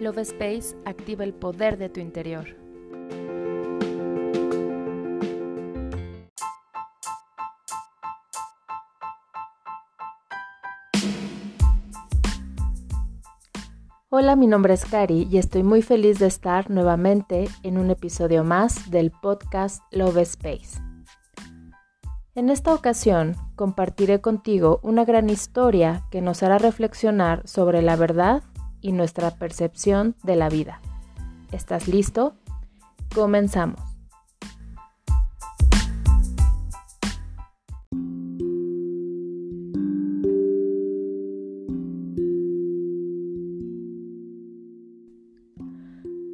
Love Space activa el poder de tu interior. Hola, mi nombre es Cari y estoy muy feliz de estar nuevamente en un episodio más del podcast Love Space. En esta ocasión compartiré contigo una gran historia que nos hará reflexionar sobre la verdad y nuestra percepción de la vida. ¿Estás listo? Comenzamos.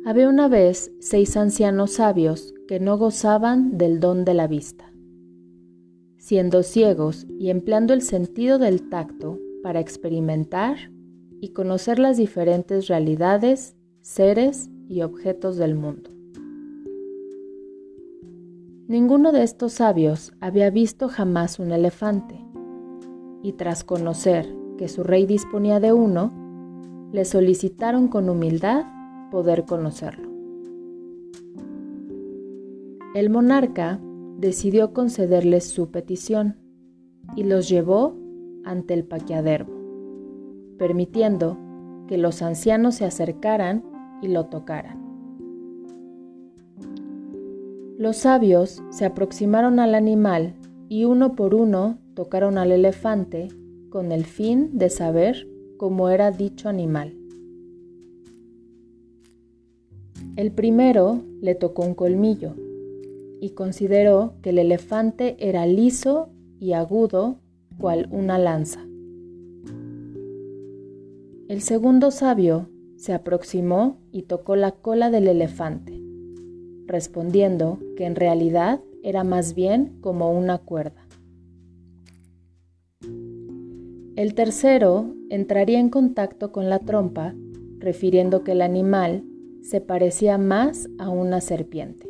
Había una vez seis ancianos sabios que no gozaban del don de la vista. Siendo ciegos y empleando el sentido del tacto para experimentar y conocer las diferentes realidades, seres y objetos del mundo. Ninguno de estos sabios había visto jamás un elefante, y tras conocer que su rey disponía de uno, le solicitaron con humildad poder conocerlo. El monarca decidió concederles su petición y los llevó ante el paquiadermo, permitiendo que los ancianos se acercaran y lo tocaran. Los sabios se aproximaron al animal y uno por uno tocaron al elefante con el fin de saber cómo era dicho animal. El primero le tocó un colmillo y consideró que el elefante era liso y agudo cual una lanza. El segundo sabio se aproximó y tocó la cola del elefante, respondiendo que en realidad era más bien como una cuerda. El tercero entraría en contacto con la trompa, refiriendo que el animal se parecía más a una serpiente.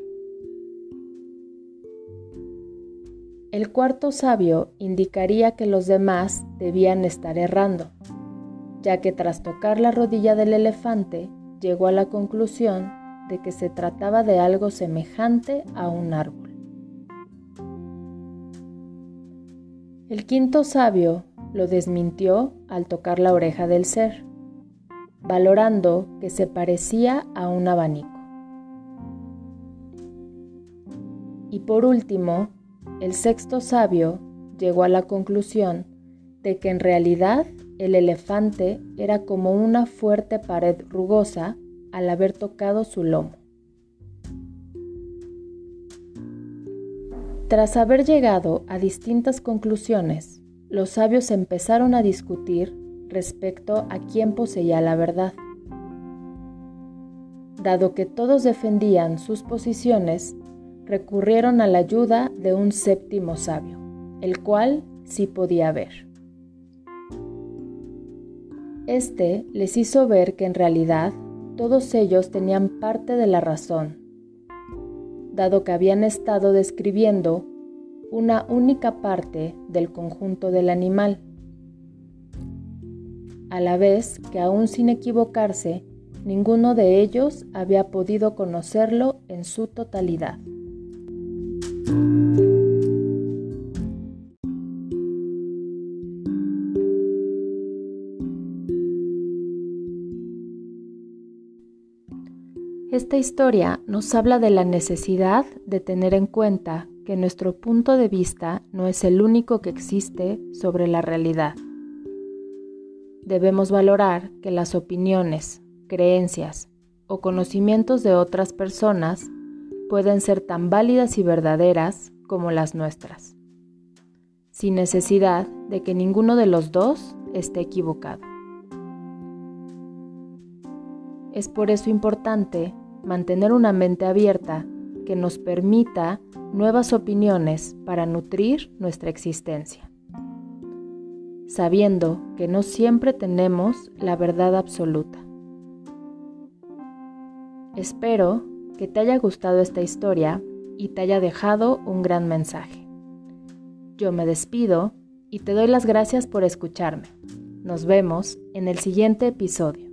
El cuarto sabio indicaría que los demás debían estar errando, ya que tras tocar la rodilla del elefante llegó a la conclusión de que se trataba de algo semejante a un árbol. El quinto sabio lo desmintió al tocar la oreja del ser, valorando que se parecía a un abanico. Y por último, el sexto sabio llegó a la conclusión de que en realidad el elefante era como una fuerte pared rugosa al haber tocado su lomo. Tras haber llegado a distintas conclusiones, los sabios empezaron a discutir respecto a quién poseía la verdad. Dado que todos defendían sus posiciones, recurrieron a la ayuda de un séptimo sabio, el cual sí podía ver. Este les hizo ver que en realidad todos ellos tenían parte de la razón, dado que habían estado describiendo una única parte del conjunto del animal a la vez que aún sin equivocarse, ninguno de ellos había podido conocerlo en su totalidad. Esta historia nos habla de la necesidad de tener en cuenta que nuestro punto de vista no es el único que existe sobre la realidad debemos valorar que las opiniones, creencias o conocimientos de otras personas pueden ser tan válidas y verdaderas como las nuestras, sin necesidad de que ninguno de los dos esté equivocado. Es por eso importante mantener una mente abierta que nos permita nuevas opiniones para nutrir nuestra existencia sabiendo que no siempre tenemos la verdad absoluta. Espero que te haya gustado esta historia y te haya dejado un gran mensaje. Yo me despido y te doy las gracias por escucharme. Nos vemos en el siguiente episodio.